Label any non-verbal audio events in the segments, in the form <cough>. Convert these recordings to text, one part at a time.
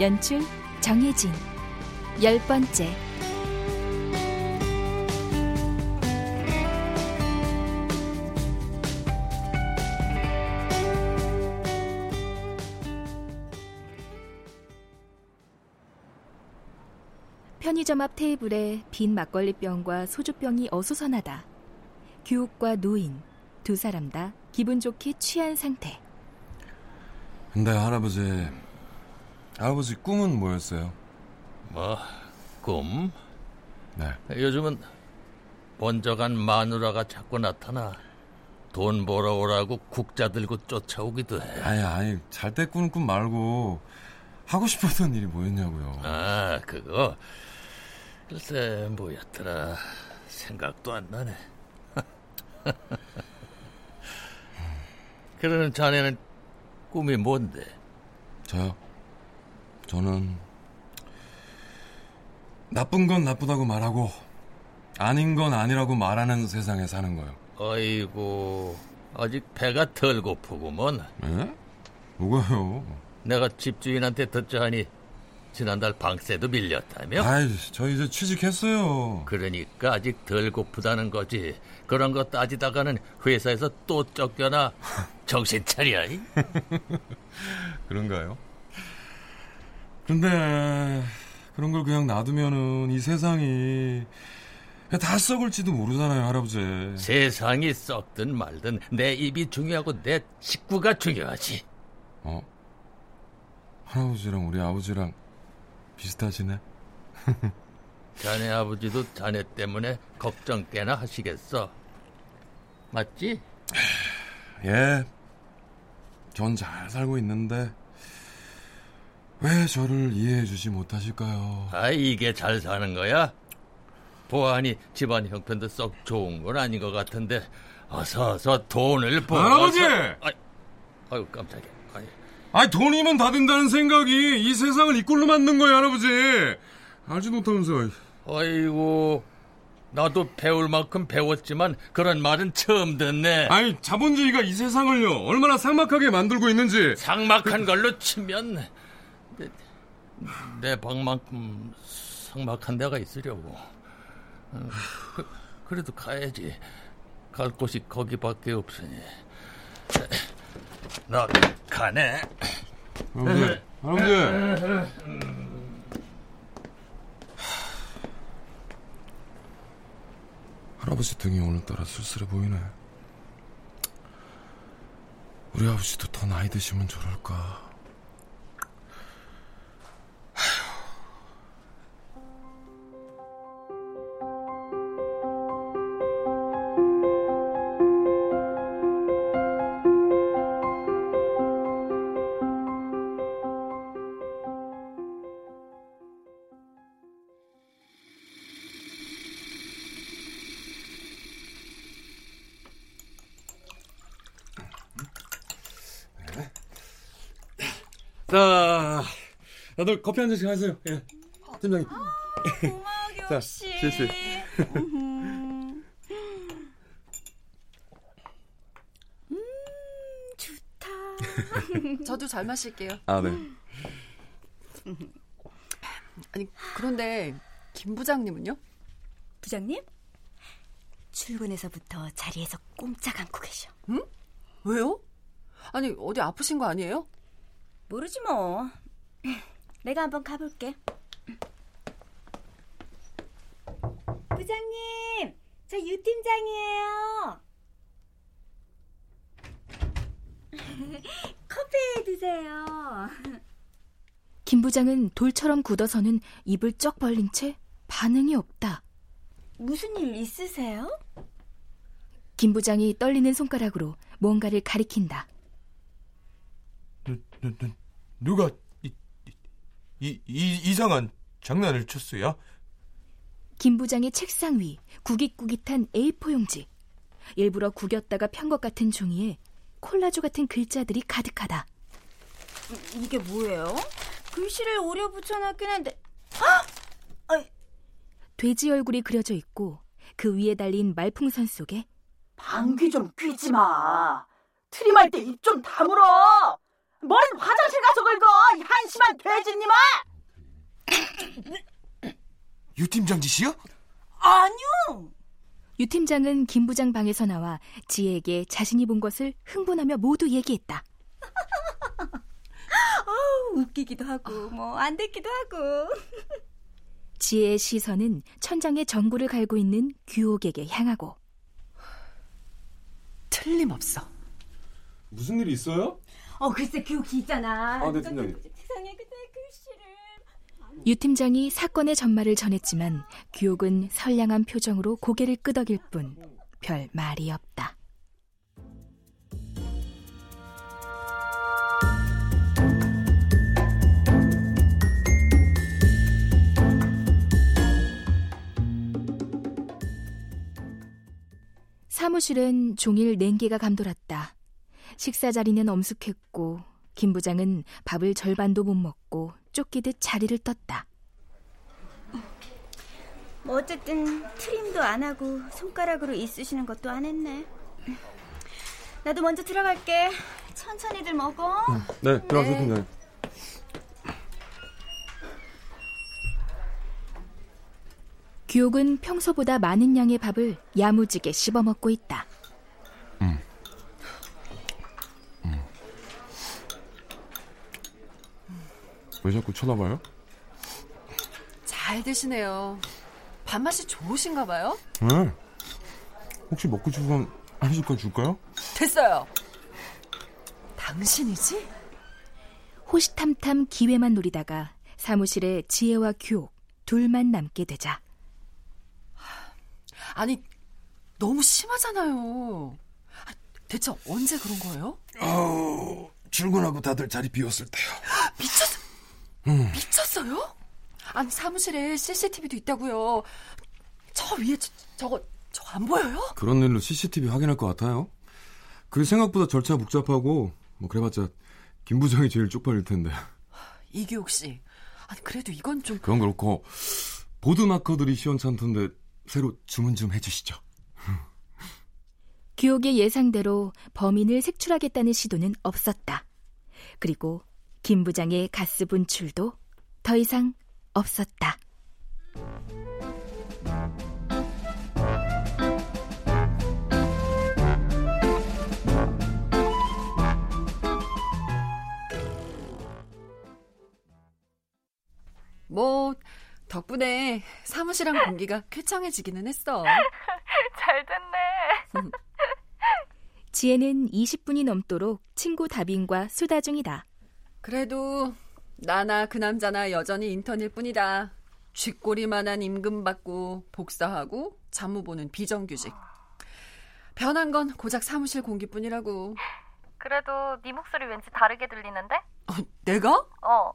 연출 정혜진 열 번째 편의점 앞 테이블에 빈 막걸리병과 소주병이 어수선하다. 규옥과 노인 두 사람 다 기분 좋게 취한 상태. 근데 할아버지, 할 아버지 꿈은 뭐였어요? 뭐, 꿈? 네. 요즘은 번쩍한 마누라가 자꾸 나타나 돈 벌어오라고 국자 들고 쫓아오기도 해. 아니, 아니, 잘 때 꾸는 꿈 말고 하고 싶었던 일이 뭐였냐고요. 아, 그거. 글쎄, 뭐였더라. 생각도 안 나네. <laughs> 그러는 자네는 꿈이 뭔데? 저요? 저는 나쁜 건 나쁘다고 말하고 아닌 건 아니라고 말하는 세상에 사는 거예요. 아이고, 아직 배가 덜 고프구먼. 예? 뭐가요? 내가 집주인한테 듣자 하니 지난달 방세도 밀렸다며? 아이, 저 이제 취직했어요. 그러니까 아직 덜 고프다는 거지. 그런 거 따지다가는 회사에서 또 쫓겨나 <laughs> 정신 차려. 이? 그런가요? 근데 그런 걸 그냥 놔두면은 이 세상이 다 썩을지도 모르잖아요, 할아버지. 세상이 썩든 말든 내 입이 중요하고 내 식구가 중요하지. 어? 할아버지랑 우리 아버지랑 비슷하시네. <laughs> 자네 아버지도 자네 때문에 걱정 꽤나 하시겠어. 맞지? 예. 전 잘 살고 있는데 왜 저를 이해해 주지 못하실까요? 아, 이게 잘 사는 거야? 보아하니 집안 형편도 썩 좋은 건 아닌 것 같은데 어서 어서 돈을 벌어서 할아버지! 아이, 아유 깜짝이야 아이, 아니 돈이면 다 된다는 생각이 이 세상을 이꼴로 만든 거예요, 할아버지. 알지 못하면서. 아이고 나도 배울 만큼 배웠지만 그런 말은 처음 듣네 아니 자본주의가 이 세상을요 얼마나 삭막하게 만들고 있는지. 삭막한 걸로 치면 내, 내 방만큼 삭막한 데가 있으려고 어, 그, 그래도 가야지 갈 곳이 거기밖에 없으니 나 가네 할아버지, 할아버지. 할아버지 등이 오늘따라 쓸쓸해 보이네. 우리 아버지도 더 나이 드시면 저럴까. 다들 커피 한 잔씩 하세요. 예. 팀장님. <laughs> 고마워 자, 씨. <laughs> 음, 좋다. <laughs> 저도 잘 마실게요. 아, 네. 아니 그런데 김 부장님은요? 부장님? 출근해서부터 자리에서 꼼짝 않고 계셔. 왜요? 아니 어디 아프신 거 아니에요? 모르지 뭐. 내가 한번 가볼게. 부장님, 저 유 팀장이에요. <laughs> 커피 드세요. 김 부장은 돌처럼 굳어서는 입을 쩍 벌린 채 반응이 없다. 무슨 일 있으세요? 김 부장이 떨리는 손가락으로 뭔가를 가리킨다. 누, 누, 누, 누가 이, 이, 이상한 장난을 쳤어요? 김 부장의 책상 위 구깃구깃한 A4 용지. 일부러 구겼다가 편 것 같은 종이에 콜라주 같은 글자들이 가득하다. 이게 뭐예요? 글씨를 오려 붙여놨긴 한데. 아! 돼지 얼굴이 그려져 있고 그 위에 달린 말풍선 속에 방귀 좀 뀌지 마. 트림할 때 입 좀 다물어. 머리는 화장실 가서 긁어. 이 한심한 돼지님아. 유 팀장 짓이요? 아니요. 유 팀장은 김 부장 방에서 나와 지혜에게 자신이 본 것을 흥분하며 모두 얘기했다. <laughs> 웃기기도 하고 뭐안 듣기도 하고. <laughs> 지혜의 시선은 천장에 전구를 갈고 있는 규옥에게 향하고 틀림없어. 무슨 일 있어요? 어 글쎄 교기 있잖아. 아, 네, 팀장님. 세상에 그때 글씨를. 유 팀장이 사건의 전말을 전했지만 규옥은 선량한 표정으로 고개를 끄덕일 뿐 별 말이 없다. 사무실은 종일 냉기가 감돌았다. 식사 자리는 엄숙했고 김 부장은 밥을 절반도 못 먹고 쫓기듯 자리를 떴다. 뭐 어쨌든 트림도 안 하고 손가락으로 이쑤시는 것도 안 했네. 나도 먼저 들어갈게. 천천히들 먹어. 네, 들어가세요, 팀장님. 규옥은 평소보다 많은 양의 밥을 야무지게 씹어 먹고 있다. 왜 자꾸 쳐다봐요? 잘 드시네요. 밥맛이 좋으신가 봐요? 네. 혹시 먹고 싶으면 한 숟갈 줄까요? 됐어요. 당신이지? 호시탐탐 기회만 노리다가 사무실에 지혜와 규옥 둘만 남게 되자 아니, 너무 심하잖아요. 아, 대체 언제 그런 거예요? 어, 출근하고 다들 자리 비웠을 때요. 미쳤, 미쳤어요? 아니, 사무실에 CCTV도 있다고요. 저 위에 저, 저거, 저거 안 보여요? 그런 일로 CCTV 확인할 것 같아요. 그 생각보다 절차 복잡하고 뭐 그래봤자 김 부장이 제일 쪽팔릴 텐데. 이규옥 씨. 아니, 그래도 이건 좀. 그건 그렇고 보드 마커들이 시원찮던데 새로 주문 좀 해주시죠. 규옥의 예상대로 범인을 색출하겠다는 시도는 없었다. 그리고 김 부장의 가스 분출도 더 이상 없었다. 뭐, 덕분에 사무실랑 공기가 쾌청해지기는 했어. <laughs> 잘 됐네. <laughs> 지혜는 20분이 넘도록 친구 다빈과 수다 중이다. 그래도 나나 그 남자나 여전히 인턴일 뿐이다. 쥐꼬리만한 임금 받고 복사하고 자무 보는 비정규직. 변한 건 고작 사무실 공기뿐이라고. 그래도 네 목소리 왠지 다르게 들리는데? 어, 내가? 어.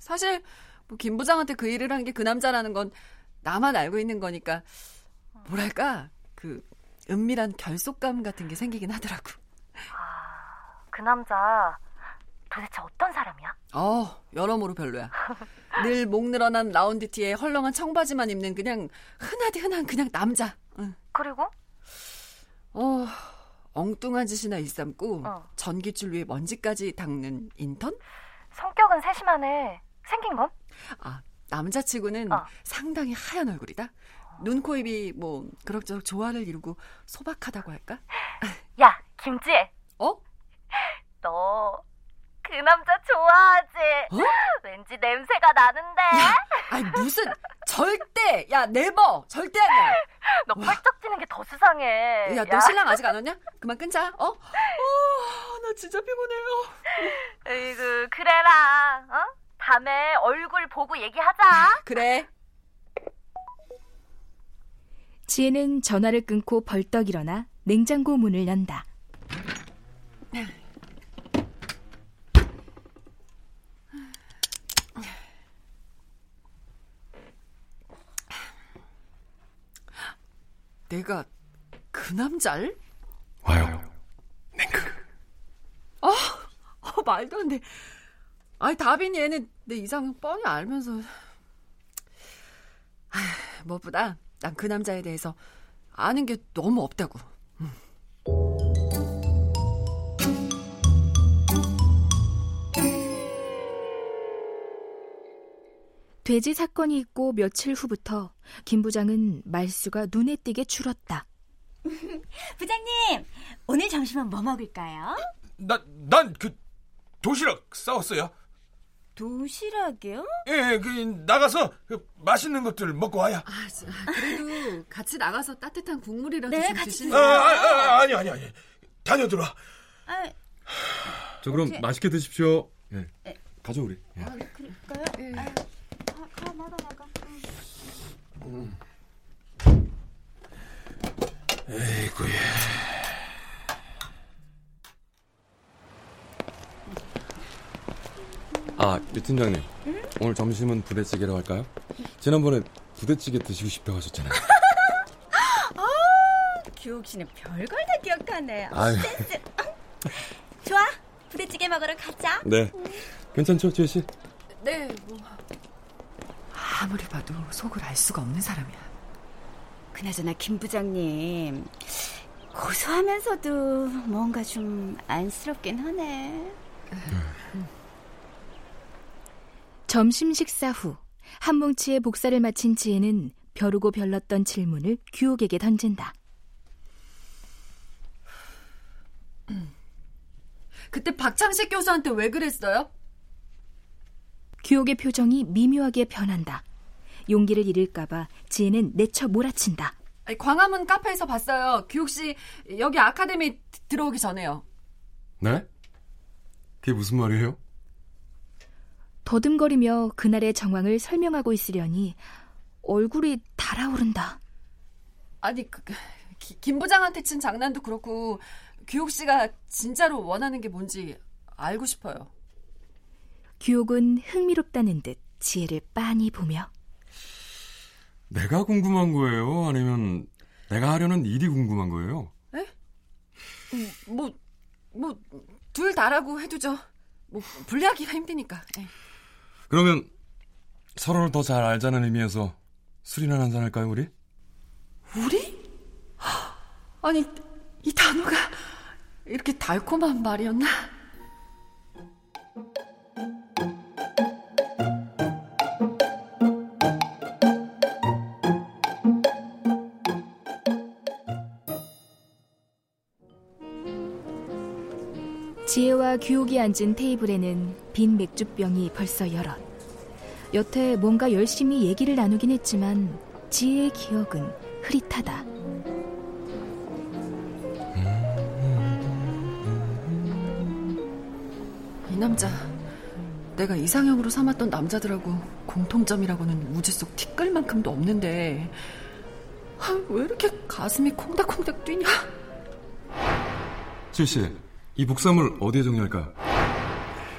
사실 뭐 김 부장한테 그 일을 한 게 그 남자라는 건 나만 알고 있는 거니까 뭐랄까 그 은밀한 결속감 같은 게 생기긴 하더라고. 그 남자 도대체 어떤 사람이야? 어 여러모로 별로야. 늘 목 늘어난 라운드 티에 헐렁한 청바지만 입는 그냥 흔하디 흔한 그냥 남자. 응. 그리고? 어 엉뚱한 짓이나 일삼고 어. 전기줄 위에 먼지까지 닦는 인턴? 성격은 세심하네. 생긴 건? 아 남자치고는 어. 상당히 하얀 얼굴이다. 눈, 코, 입이 뭐 그럭저럭 조화를 이루고 소박하다고 할까? 야, 김지혜. 어? <laughs> 너 그 남자 좋아하지? 어? <gasps> 왠지 냄새가 나는데. 아니 무슨 절대 야 네버 절대 아니야. <gasps> 너 펄쩍 뛰는 게 더 수상해. 야 너 신랑 아직 안 왔냐? 그만 끊자. 어? <laughs> 어, 나 진짜 피곤해요. 으이구, 그래라. 어? 다음에 얼굴 보고 얘기하자. <laughs> 그래. 지혜는 전화를 끊고 벌떡 일어나 냉장고 문을 연다. 내가 그 남자를? 와요. 랭크. 아, 어, 말도 안 돼. 아니, 다빈이 얘는 내 이상형 뻔히 알면서. 아, 무엇보다 난 그 남자에 대해서 아는 게 너무 없다고. 음. 돼지 사건이 있고 며칠 후부터 김 부장은 말수가 눈에 띄게 줄었다. <laughs> 부장님, 오늘 점심은 뭐 먹을까요? 나, 난 그 도시락 싸웠어요. 도시락이요? 예, 그 나가서 그 맛있는 것들 먹고 와야. 아, 저, 그래도 같이 나가서 따뜻한 국물이라도 네, 좀 같이 드시는 아, 아, 아, 아니 아니 아니. 다녀들어. 아, 저 그럼 오케이. 맛있게 드십시오. 예. 네. 가져 우리. 예. 아, 그럴까요? 예. 아, 가, 가, 나가, 나가. 응. 에이구야. 아, 유 팀장님. 오늘 점심은 부대찌개로 할까요? 지난번에 부대찌개 드시고 싶다고 하셨잖아요. <laughs> 규옥 씨는 별걸 다 기억하네. 아유. 센스. 좋아, 부대찌개 먹으러 가자. 네. 괜찮죠, 지혜 씨? 네, 뭐. 아무리 봐도 속을 알 수가 없는 사람이야. 그나저나 김 부장님 고소하면서도 뭔가 좀 안쓰럽긴 하네. 점심 식사 후 한 뭉치의 복사를 마친 지혜는 벼르고 별렀던 질문을 규옥에게 던진다. 그때 박창식 교수한테 왜 그랬어요? 규옥의 표정이 미묘하게 변한다. 용기를 잃을까봐 지혜는 내쳐 몰아친다. 광화문 카페에서 봤어요. 규옥 씨 여기 아카데미 드- 들어오기 전에요. 네? 그게 무슨 말이에요? 더듬거리며 그날의 정황을 설명하고 있으려니 얼굴이 달아오른다. 아니 그, 그, 기- 김 부장한테 친 장난도 그렇고 규옥 씨가 진짜로 원하는 게 뭔지 알고 싶어요. 규옥은 흥미롭다는 듯 지혜를 빤히 보며 내가 궁금한 거예요? 아니면 내가 하려는 일이 궁금한 거예요? 뭐뭐 둘 다라고 해두죠. 뭐 분리하기가 힘드니까. 예. 그러면 서로를 더 잘 알자는 의미에서 술이나 한잔 할까요, 우리? 우리? 아니 이 단어가 이렇게 달콤한 말이었나? 지혜와 규옥이 앉은 테이블에는 빈 맥주병이 벌써 여럿. 여태 뭔가 열심히 얘기를 나누긴 했지만 지혜의 기억은 흐릿하다. 이 남자 내가 이상형으로 삼았던 남자들하고 공통점이라고는 우주 속 티끌만큼도 없는데 아, 왜 이렇게 가슴이 콩닥콩닥 뛰냐? 지혜 씨, 이 복사물 어디에 정리할까요?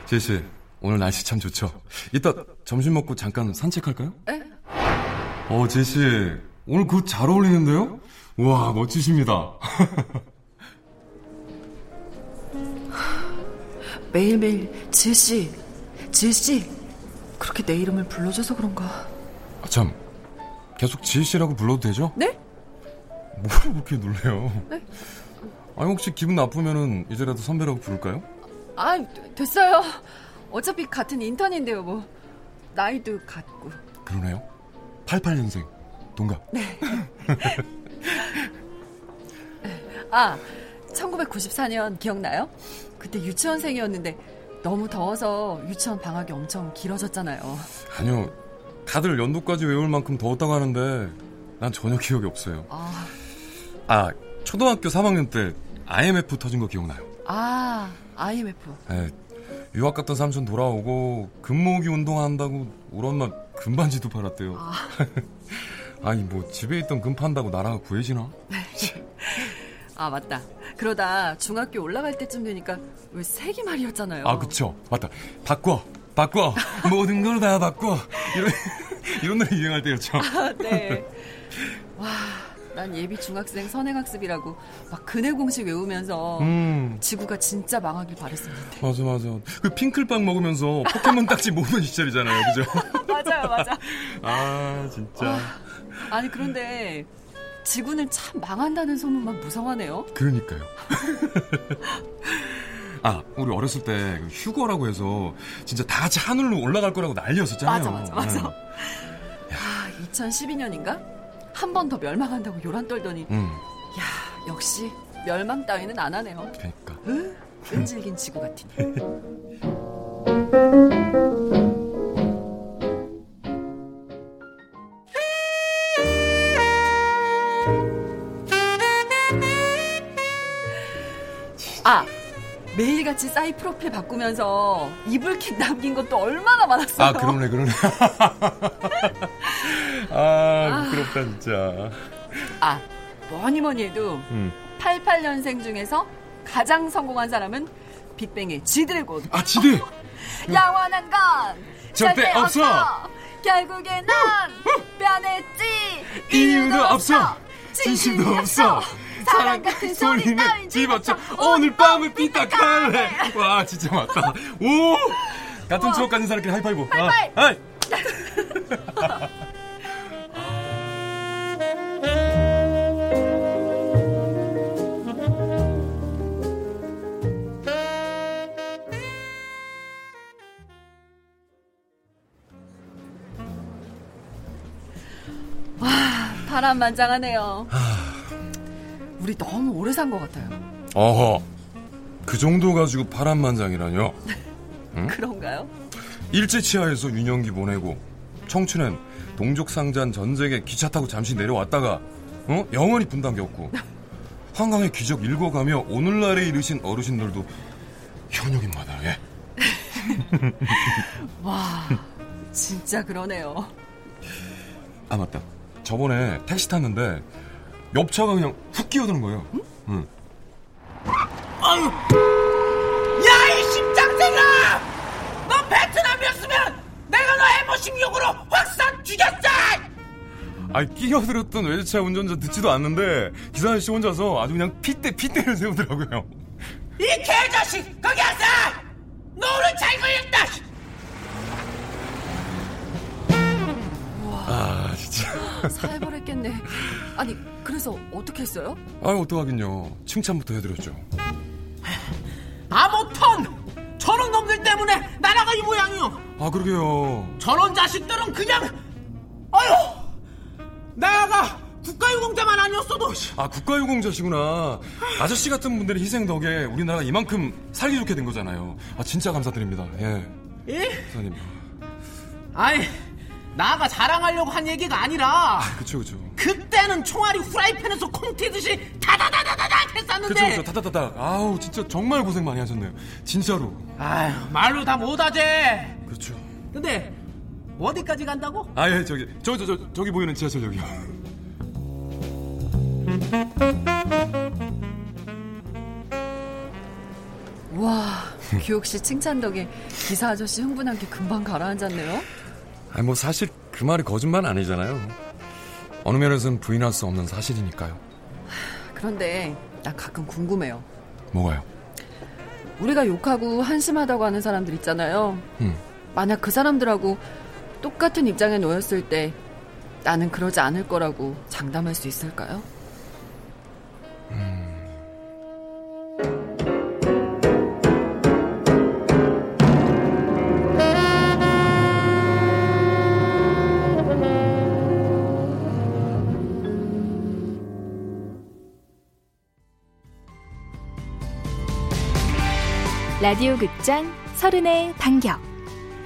씨, 오늘 날씨 참 좋죠? 이따 점심 먹고 잠깐 산책할까요? 에? 어, 지혜 씨, 오늘 그거 잘 어울리는데요? 우와, 멋지십니다. <laughs> 매일매일 지혜씨 지혜씨 그렇게 내 이름을 불러줘서 그런가 아, 참, 계속 지혜 씨라고 불러도 되죠? 네? 뭘 그렇게 놀래요? 네? 아니, 혹시 기분 나쁘면은 이제라도 선배라고 부를까요? 아 됐어요 어차피 같은 인턴인데요 뭐 나이도 같고 그러네요. 88년생, 동갑. 아 1994년 기억나요? 그때 유치원생이었는데 너무 더워서 유치원 방학이 엄청 길어졌잖아요 아니요, 다들 연도까지 외울 만큼 더웠다고 하는데 난 전혀 기억이 없어요. 아, 아, 초등학교 3학년 때 IMF 터진 거 기억나요? 아 IMF 예, 유학 갔던 삼촌 돌아오고 금모으기 운동한다고 우리 엄마 금반지도 팔았대요. 아. <laughs> 아니 뭐 집에 있던 금 판다고 나라가 구해지나? <laughs> 아 맞다 그러다 중학교 올라갈 때쯤 되니까 왜 세기말이었잖아요 아 그쵸 맞다 바꿔 바꿔 <laughs> 모든 걸 다 바꿔 이런 이런 노래 유행할 때였죠. 네. 와, 난 예비 중학생 선행학습이라고 막 근해 공식 외우면서 음. 지구가 진짜 망하길 바랬었는데. 맞아 맞아. 그 핑클빵 먹으면서 포켓몬 딱지 모으는 시절이잖아요, 그죠? <laughs> 맞아요, 맞아. 아 진짜. 와, 아니 그런데 지구는 참 망한다는 소문만 무성하네요. 그러니까요. <laughs> 아, 우리 어렸을 때그 휴거라고 해서 진짜 다 같이 하늘로 올라갈 거라고 난리였었잖아요. 맞아, 맞아, 맞아. 네. 야, 2012년인가? 한 번 더 멸망한다고 요란 떨더니. 음. 야, 역시 멸망 따위는 안 하네요. 그러니까. 으, 끈질긴 지구 같으 <laughs> 매일같이 사이 프로필 바꾸면서 이불킥 남긴 것도 얼마나 많았어요. 아, 그러네, 그러네. <laughs> 아, 부끄럽다, 진짜. 아, 뭐니 뭐니 해도 음. 88년생 중에서 가장 성공한 사람은 빅뱅의 지드래곤. 아, 지드! 영원한 <laughs> 건 절대, 절대 없어. 없어. 결국엔 난 변했지. 이유도 없어. 진심도 없어. 사랑 같은 소리는 집어쳐. 오늘 밤은 삐딱할래. 와 진짜 맞다. 오! 같은 추억 가진 사람끼리 하이파이브. 하이파이브. 아, 와 파란만장하네요 우리 너무 오래 산 것 같아요. 어허, 그 정도 가지고 파란만장이라뇨? <laughs> 응? 그런가요? 일제치하에서 유년기 보내고 청춘엔 동족상잔 전쟁에 기차 타고 잠시 내려왔다가 어? 영원히 분당 겪고 <laughs> 한강의 기적 읽어가며 오늘날에 이르신 어르신들도 현역인 마당에 <laughs> 와 진짜 그러네요 아 맞다 저번에 택시 탔는데 옆 차가 그냥 훅 끼어드는 거예요. 응? 응. 아유, 야, 이 심장생아! 너 베트남이었으면 내가 너 M56으로 확산 죽였어! 아, 끼어들었던 외제차 운전자 듣지도 않는데 기사 아저씨 혼자서 아주 그냥 핏대 핏대를 세우더라고요. 이 개자식! 거기 왔어! 너 오늘 잘 걸렸다! 아 진짜 살벌 했겠네. 아니 그래서 어떻게 했어요? 아 어떡하긴요. 칭찬부터 해드렸죠. 아무튼 저런 놈들 때문에 나라가 이 모양이요. 아 그러게요. 저런 자식들은 그냥 아유 나가 국가유공자만 아니었어도 아 국가유공자시구나 아저씨 같은 분들의 희생 덕에 우리나라가 이만큼 살기 좋게 된 거잖아요 아 진짜 감사드립니다 예 예? 사장님 아이 나가 자랑하려고 한 얘기가 아니라. 아, 그쵸, 그쵸. 그때는 총알이 후라이팬에서 콩 튀듯이 다다다다다닥 했었는데. 그쵸, 그쵸. 다다다닥. 아우, 진짜 정말 고생 많이 하셨네요. 진짜로. 아휴, 말로 다 못하지. 그렇죠. 근데, 어디까지 간다고? 아, 예, 저기, 저, 저, 저, 저기 보이는 지하철역이요. 와, 규옥 씨 칭찬 덕에 기사 아저씨 흥분한 게 금방 가라앉았네요. 아니 뭐 사실 그 말이 거짓말 아니잖아요. 어느 면에서는 부인할 수 없는 사실이니까요. 그런데 나 가끔 궁금해요. 뭐가요? 우리가 욕하고 한심하다고 하는 사람들 있잖아요. 음. 만약 그 사람들하고 똑같은 입장에 놓였을 때 나는 그러지 않을 거라고 장담할 수 있을까요? 라디오 극장 서른의 반격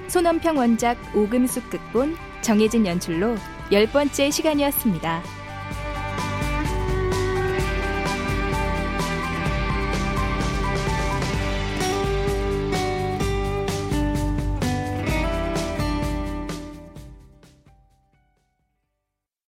손원평 원작 오금숙 극본 정혜진 연출로 열 번째 시간이었습니다.